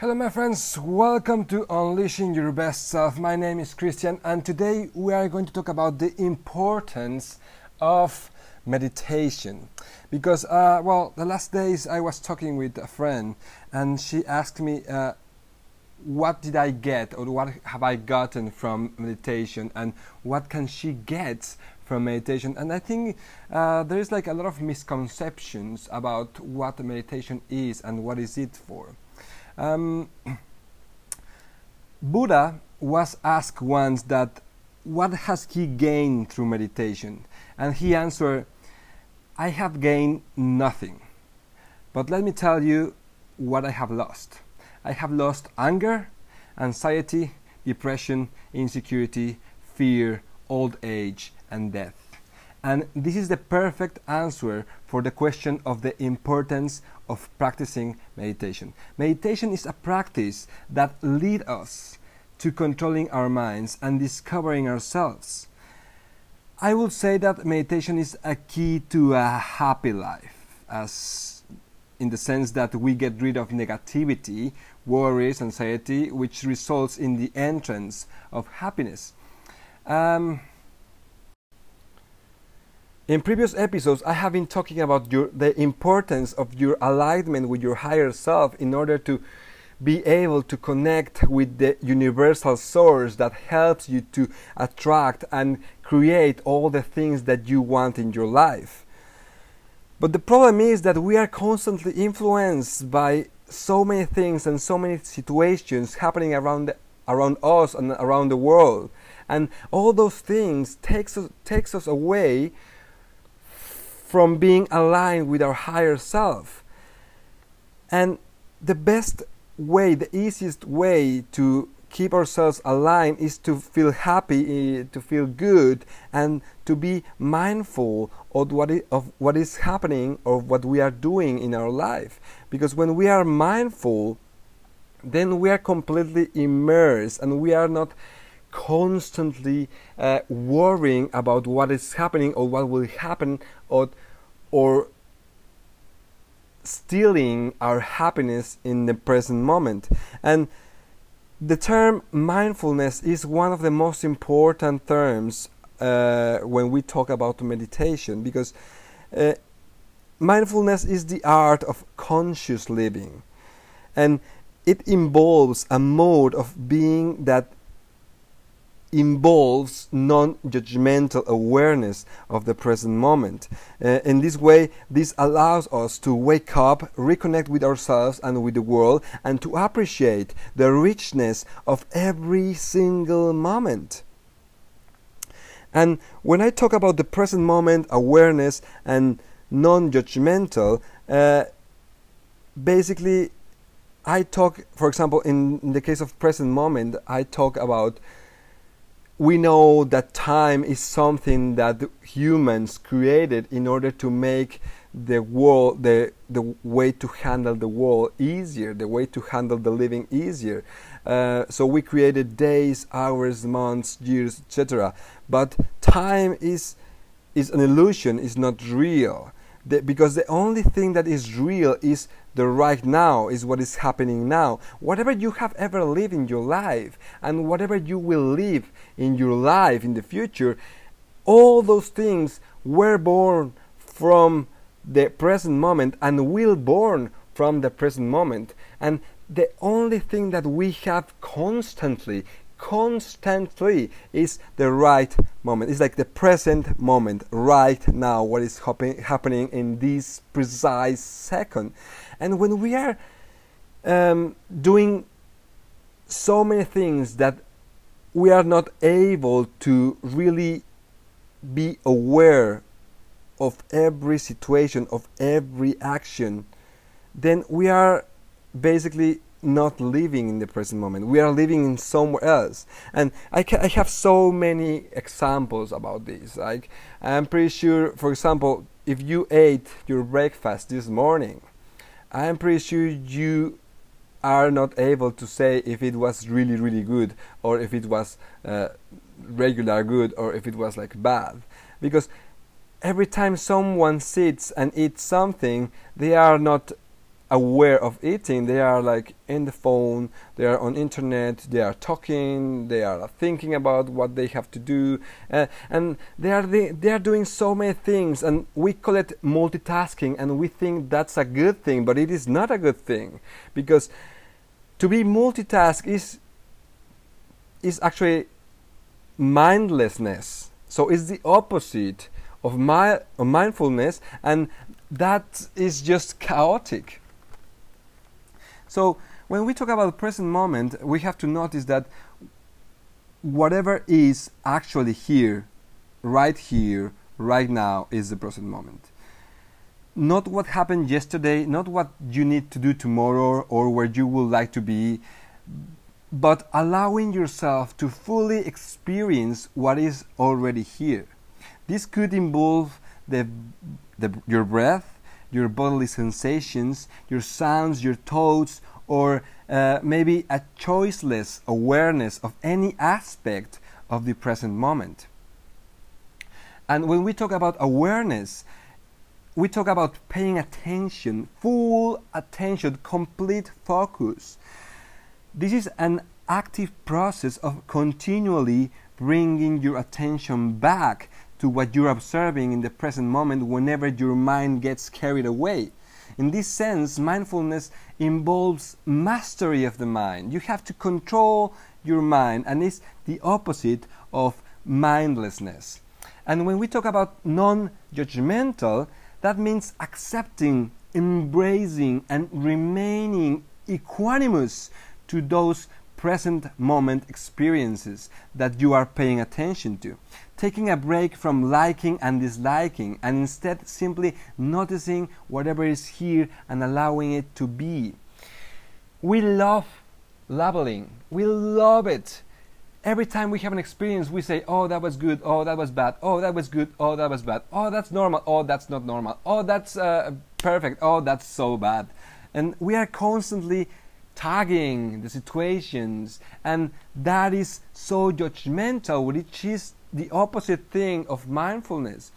Hello, my friends. Welcome to Unleashing Your Best Self. My name is Christian, and today we are going to talk about the importance of meditation. Because, uh, well, the last days I was talking with a friend, and she asked me, uh, What did I get, or what have I gotten from meditation, and what can she get from meditation? And I think uh, there is like a lot of misconceptions about what meditation is and what is it for. Um, Buddha was asked once that what has he gained through meditation? And he answered, I have gained nothing. But let me tell you what I have lost. I have lost anger, anxiety, depression, insecurity, fear, old age, and death. And this is the perfect answer for the question of the importance of practicing meditation. Meditation is a practice that leads us to controlling our minds and discovering ourselves. I would say that meditation is a key to a happy life, as in the sense that we get rid of negativity, worries, anxiety, which results in the entrance of happiness. Um, in previous episodes, I have been talking about your, the importance of your alignment with your higher self in order to be able to connect with the universal source that helps you to attract and create all the things that you want in your life. But the problem is that we are constantly influenced by so many things and so many situations happening around around us and around the world, and all those things takes us, takes us away from being aligned with our higher self. And the best way, the easiest way to keep ourselves aligned is to feel happy, eh, to feel good, and to be mindful of what, is, of what is happening of what we are doing in our life. Because when we are mindful, then we are completely immersed and we are not constantly uh, worrying about what is happening or what will happen or, or stealing our happiness in the present moment. And the term mindfulness is one of the most important terms uh, when we talk about meditation because uh, mindfulness is the art of conscious living and it involves a mode of being that involves non judgmental awareness of the present moment. Uh, in this way, this allows us to wake up, reconnect with ourselves and with the world, and to appreciate the richness of every single moment. And when I talk about the present moment awareness and non judgmental, uh, basically, I talk, for example, in, in the case of present moment, I talk about we know that time is something that humans created in order to make the world the the way to handle the world easier the way to handle the living easier. Uh, so we created days hours months years etc but time is is an illusion is not real. The, because the only thing that is real is the right now is what is happening now. Whatever you have ever lived in your life and whatever you will live in your life in the future, all those things were born from the present moment and will born from the present moment. And the only thing that we have constantly constantly is the right moment. It's like the present moment, right now, what is happen- happening in this precise second. And when we are um, doing so many things that we are not able to really be aware of every situation, of every action, then we are basically not living in the present moment. We are living in somewhere else. And I, ca- I have so many examples about this. Like, I'm pretty sure, for example, if you ate your breakfast this morning, I'm pretty sure you are not able to say if it was really, really good or if it was uh, regular good or if it was like bad. Because every time someone sits and eats something, they are not aware of eating they are like in the phone they are on internet they are talking they are thinking about what they have to do uh, and they are the, they are doing so many things and we call it multitasking and we think that's a good thing but it is not a good thing because to be multitask is is actually mindlessness. So it's the opposite of, my, of mindfulness and that is just chaotic so when we talk about the present moment, we have to notice that whatever is actually here, right here, right now, is the present moment. Not what happened yesterday, not what you need to do tomorrow or where you would like to be, but allowing yourself to fully experience what is already here. This could involve the, the, your breath, your bodily sensations, your sounds, your thoughts, or uh, maybe a choiceless awareness of any aspect of the present moment. And when we talk about awareness, we talk about paying attention, full attention, complete focus. This is an active process of continually bringing your attention back to what you're observing in the present moment whenever your mind gets carried away. In this sense, mindfulness involves mastery of the mind. You have to control your mind, and it's the opposite of mindlessness. And when we talk about non judgmental, that means accepting, embracing, and remaining equanimous to those present moment experiences that you are paying attention to. Taking a break from liking and disliking and instead simply noticing whatever is here and allowing it to be. We love labeling, we love it. Every time we have an experience, we say, Oh, that was good, oh, that was bad, oh, that was good, oh, that was bad, oh, that's normal, oh, that's not normal, oh, that's uh, perfect, oh, that's so bad. And we are constantly tagging the situations, and that is so judgmental, which is the opposite thing of mindfulness.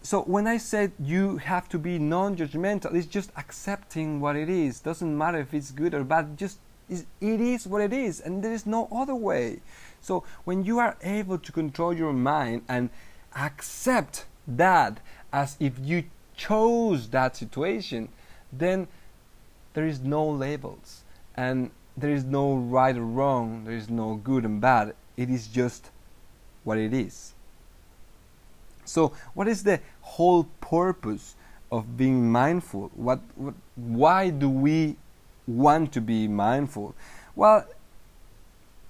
So when I said you have to be non-judgmental, it's just accepting what it is. Doesn't matter if it's good or bad. Just it is what it is, and there is no other way. So when you are able to control your mind and accept that as if you chose that situation, then there is no labels and there is no right or wrong. There is no good and bad. It is just what it is. So, what is the whole purpose of being mindful? What, what, why do we want to be mindful? Well,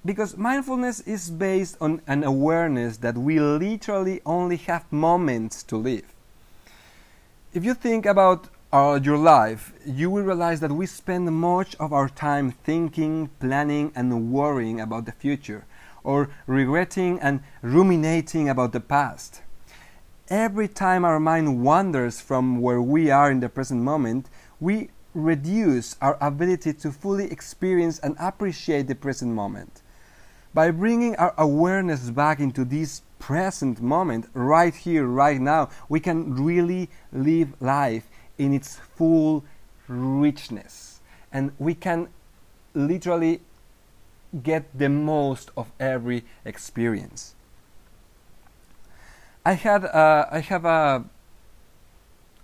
because mindfulness is based on an awareness that we literally only have moments to live. If you think about uh, your life, you will realize that we spend much of our time thinking, planning, and worrying about the future or regretting and ruminating about the past. Every time our mind wanders from where we are in the present moment, we reduce our ability to fully experience and appreciate the present moment. By bringing our awareness back into this present moment, right here, right now, we can really live life in its full richness. And we can literally get the most of every experience. I had uh, I have a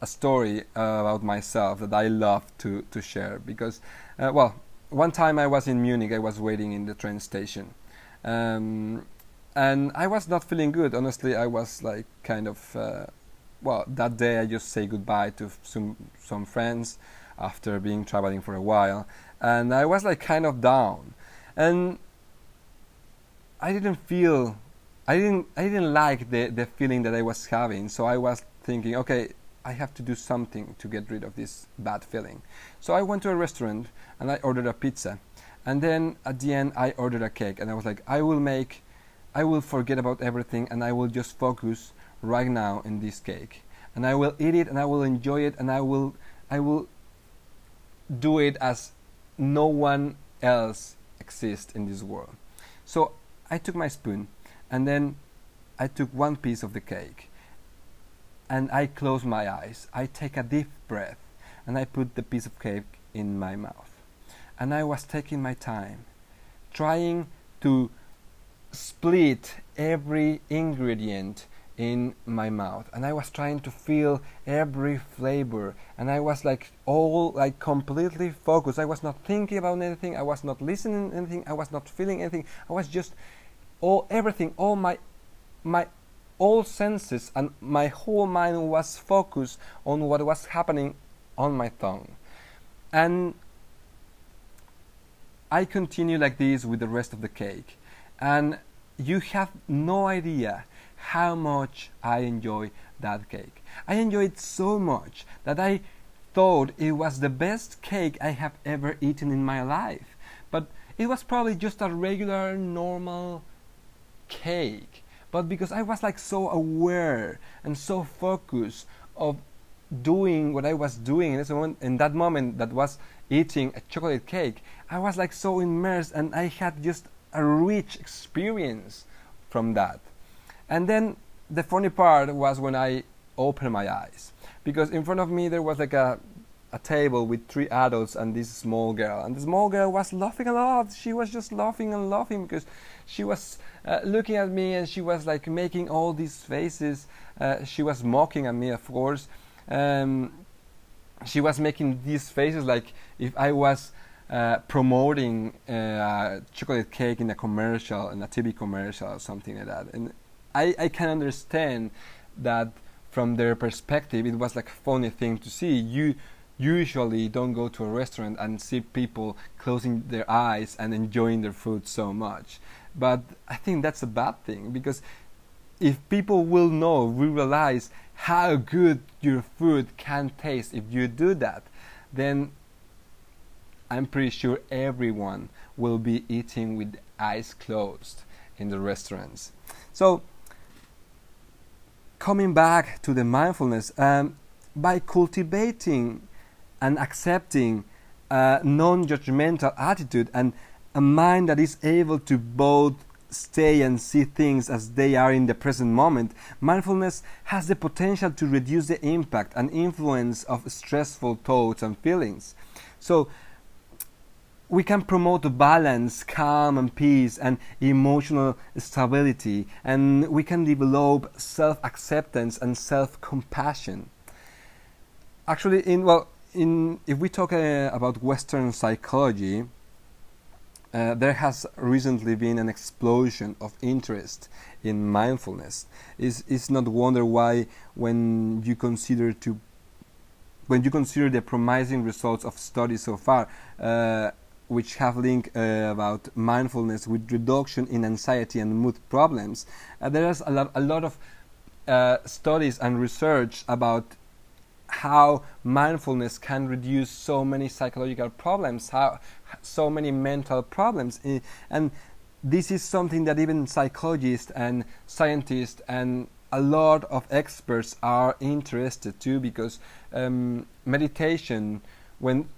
a story uh, about myself that I love to to share because uh, well one time I was in Munich I was waiting in the train station um, and I was not feeling good honestly I was like kind of uh, well that day I just say goodbye to some some friends after being traveling for a while and I was like kind of down. And I didn't feel I didn't I didn't like the the feeling that I was having so I was thinking okay I have to do something to get rid of this bad feeling. So I went to a restaurant and I ordered a pizza and then at the end I ordered a cake and I was like I will make I will forget about everything and I will just focus right now in this cake and I will eat it and I will enjoy it and I will I will do it as no one else exists in this world. So I took my spoon and then I took one piece of the cake and I close my eyes. I take a deep breath and I put the piece of cake in my mouth. And I was taking my time, trying to split every ingredient in my mouth. And i was trying to feel every flavor. And i was like all like completely focused. I was not thinking about anything. I was not listening anything. I was not feeling anything. I was just all everything all my my all senses and my whole mind was focused on what was happening on my tongue. And i continue like this with the rest of the cake. And you have no idea how much I enjoy that cake. I enjoy it so much that I thought it was the best cake I have ever eaten in my life. But it was probably just a regular, normal cake. But because I was like so aware and so focused of doing what I was doing in, moment, in that moment that was eating a chocolate cake, I was like so immersed and I had just a rich experience from that. And then the funny part was when I opened my eyes because in front of me there was like a a table with three adults and this small girl. And the small girl was laughing a lot. She was just laughing and laughing because she was uh, looking at me and she was like making all these faces. Uh, she was mocking at me of course. Um, she was making these faces like if i was uh, promoting uh, chocolate cake in a commercial in a tv commercial or something like that. And I, I can understand that from their perspective it was like a funny thing to see. You usually don't go to a restaurant and see people closing their eyes and enjoying their food so much. But i think that's a bad thing because if people will know will realize how good your food can taste if you do that then i'm pretty sure everyone will be eating with eyes closed in the restaurants. So coming back to the mindfulness, um, by cultivating and accepting a non judgmental attitude and a mind that is able to both stay and see things as they are in the present moment, mindfulness has the potential to reduce the impact and influence of stressful thoughts and feelings. So, we can promote balance, calm, and peace, and emotional stability, and we can develop self acceptance and self compassion. Actually, in well, in if we talk uh, about Western psychology, uh, there has recently been an explosion of interest in mindfulness. It's, it's not wonder why when you consider to when you consider the promising results of studies so far, uh, which have linked uh, about mindfulness with reduction in anxiety and mood problems. Uh, there is a lot, a lot of uh, studies and research about how mindfulness can reduce so many psychological problems, how so many mental problems, and this is something that even psychologists and scientists and a lot of experts are interested too because um, meditation when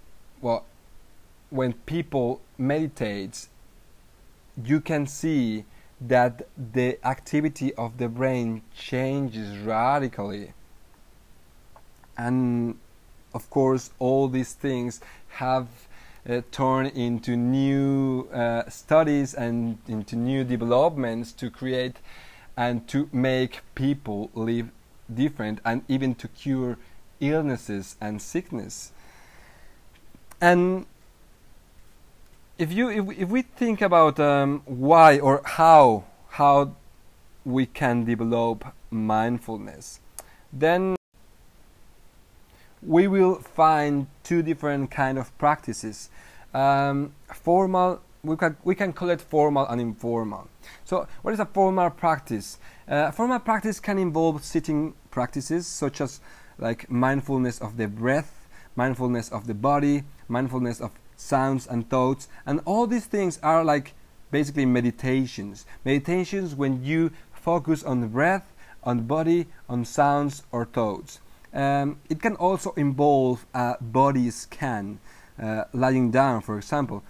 well when people meditate, you can see that the activity of the brain changes radically. And of course, all these things have uh, turned into new uh, studies and into new developments to create and to make people live different and even to cure illnesses and sickness. And if you if, if we think about um, why or how how we can develop mindfulness, then we will find two different kind of practices. Um, formal, we can we can call it formal and informal. So, what is a formal practice? Uh, formal practice can involve sitting practices such as like mindfulness of the breath, mindfulness of the body, mindfulness of sounds and thoughts and all these things are like basically meditations. Meditations when you focus on the breath on body on sounds or thoughts. Um, it can also involve a body scan uh, lying down for example.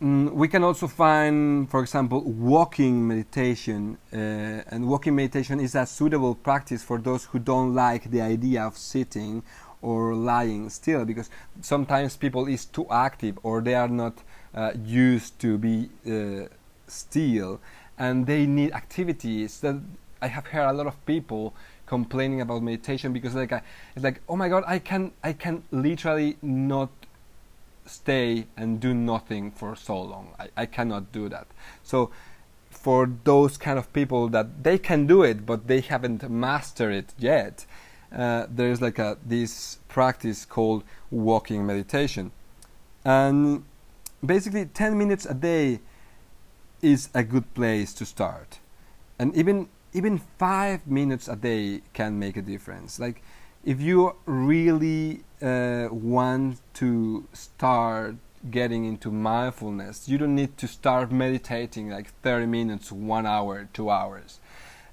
Mm, we can also find for example walking meditation uh, and walking meditation is a suitable practice for those who don't like the idea of sitting or lying still because sometimes people is too active or they are not uh, used to be uh, still and they need activities that I have heard a lot of people complaining about meditation because like I, it's like oh my god I can I can literally not stay and do nothing for so long. I, I cannot do that. So for those kind of people that they can do it but they haven't mastered it yet uh, there's like a this practice called walking meditation and basically 10 minutes a day is a good place to start and even even five minutes a day can make a difference. Like if you really uh, want to start getting into mindfulness, you don't need to start meditating like 30 minutes, one hour, two hours.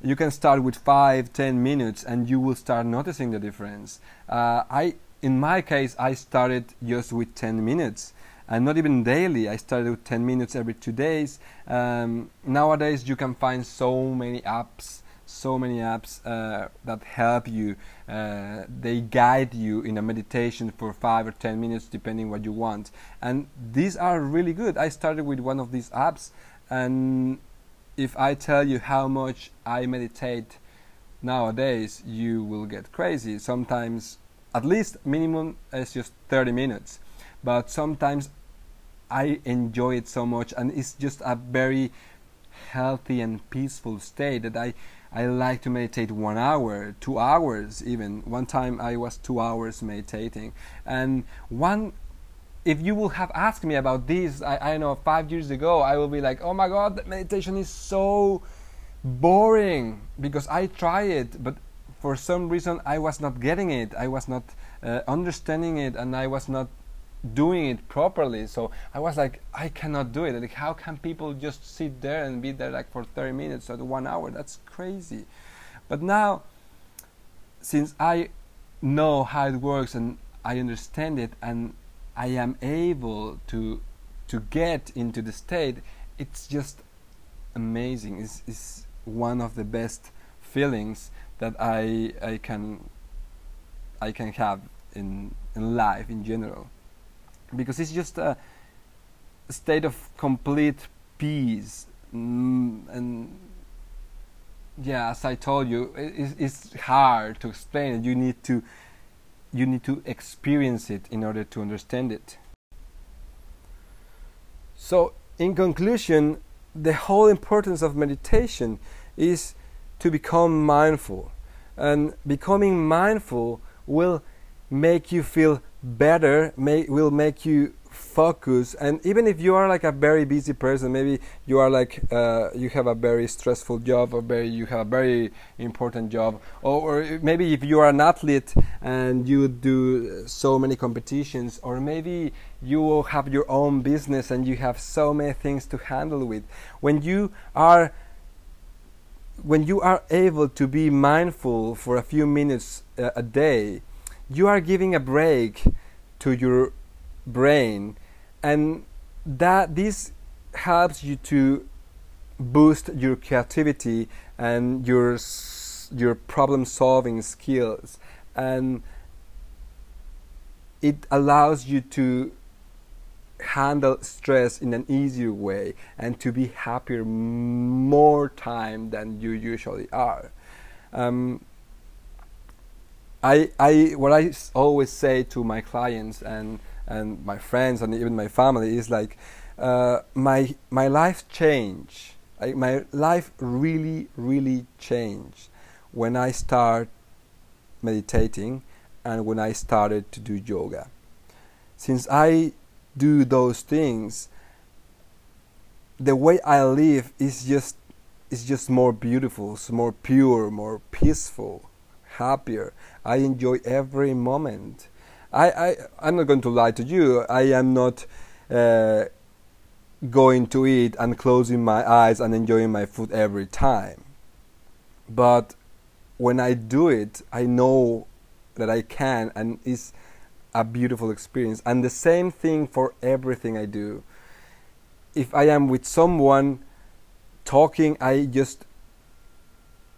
You can start with five, ten minutes, and you will start noticing the difference. Uh, I, in my case, I started just with 10 minutes and not even daily. I started with 10 minutes every two days. Um, nowadays, you can find so many apps, so many apps uh, that help you. Uh, they guide you in a meditation for five or 10 minutes, depending what you want. And these are really good. I started with one of these apps, and if I tell you how much I meditate nowadays, you will get crazy. Sometimes, at least minimum, is just 30 minutes but sometimes I enjoy it so much, and it's just a very healthy and peaceful state that I I like to meditate one hour, two hours even. One time I was two hours meditating, and one. If you will have asked me about this, I, I know five years ago, I will be like, "Oh my God, meditation is so boring," because I try it, but for some reason I was not getting it. I was not uh, understanding it, and I was not doing it properly. So I was like, I cannot do it. Like, how can people just sit there and be there like for 30 minutes or one hour? That's crazy. But now, since I know how it works and I understand it, and I am able to to get into the state, it's just amazing. It's, it's one of the best feelings that I I can I can have in in life in general. Because it's just a state of complete peace. Mm, and yeah as i told you it, it's hard to explain. You need to you need to experience it in order to understand it. So in conclusion the whole importance of meditation is to become mindful. And becoming mindful will make you feel better may, will make you focus. And even if you are like a very busy person maybe you are like uh, you have a very stressful job or very you have a very important job. Or, or, maybe if you are an athlete and you do so many competitions or maybe you have your own business and you have so many things to handle with. When you are when you are able to be mindful for a few minutes uh, a day you are giving a break to your brain. And that this helps you to boost your creativity and your your problem solving skills. And it allows you to handle stress in an easier way and to be happier more time than you usually are. Um, I, I what I always say to my clients and and my friends and even my family is like uh, my my life changed. I, my life really really changed when I start meditating and when I started to do yoga. Since I do those things, the way I live is just is just more beautiful, it's more pure, more peaceful happier. I enjoy every moment. I, I, I'm not going to lie to you. I am not uh, going to eat and closing my eyes and enjoying my food every time. But when I do it, I know that I can, and it's a beautiful experience. And the same thing for everything I do. If I am with someone talking, I just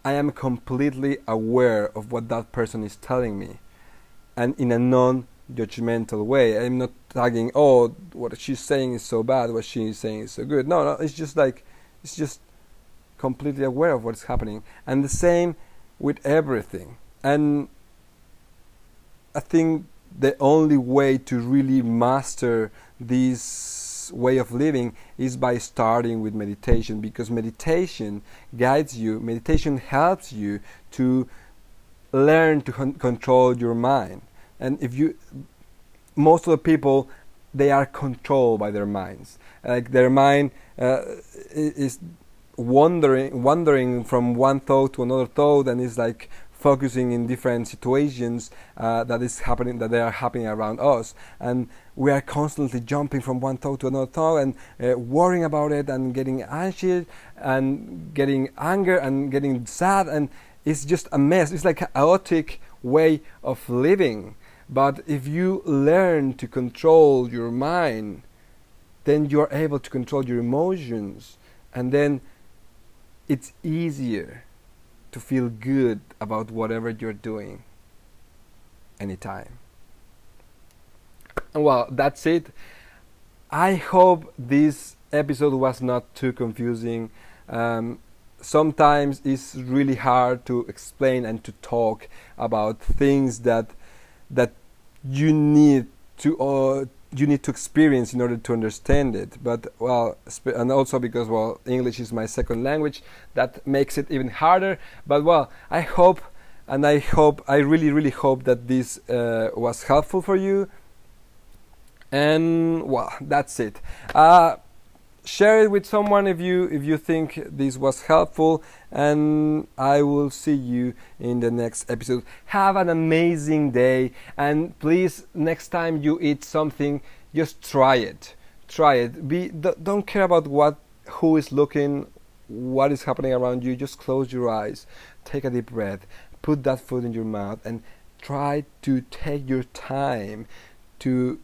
I am completely aware of what that person is telling me. And in a non-judgmental way. I'm not tagging, oh, what she's saying is so bad, what she's saying is so good. No, no, it's just like it's just completely aware of what's happening, and the same with everything. And I think the only way to really master this way of living is by starting with meditation because meditation guides you meditation helps you to learn to con- control your mind. And if you most of the people they are controlled by their minds. Like their mind uh, is wandering wandering from one thought to another thought and is like focusing in different situations uh, that is happening that they are happening around us. And we are constantly jumping from one thought to another thought and uh, worrying about it and getting anxious and getting anger and getting sad and it's just a mess it's like a chaotic way of living but if you learn to control your mind then you are able to control your emotions and then it's easier to feel good about whatever you're doing anytime. Well, that's it. I hope this episode was not too confusing. Um, sometimes it's really hard to explain and to talk about things that that you need to uh, you need to experience in order to understand it. But well, and also because well, English is my second language, that makes it even harder. But well, I hope, and I hope, I really, really hope that this uh, was helpful for you. And well, that's it. Uh, share it with someone if you if you think this was helpful and i will see you in the next episode. Have an amazing day and please next time you eat something just try it. Try it. Be don't care about what who is looking what is happening around you. Just close your eyes take a deep breath put that food in your mouth and try to take your time to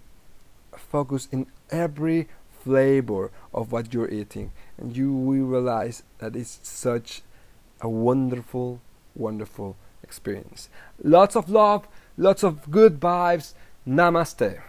focus in every flavor of what you're eating. And you will realize that it's such a wonderful wonderful experience. Lots of love lots of good vibes. Namaste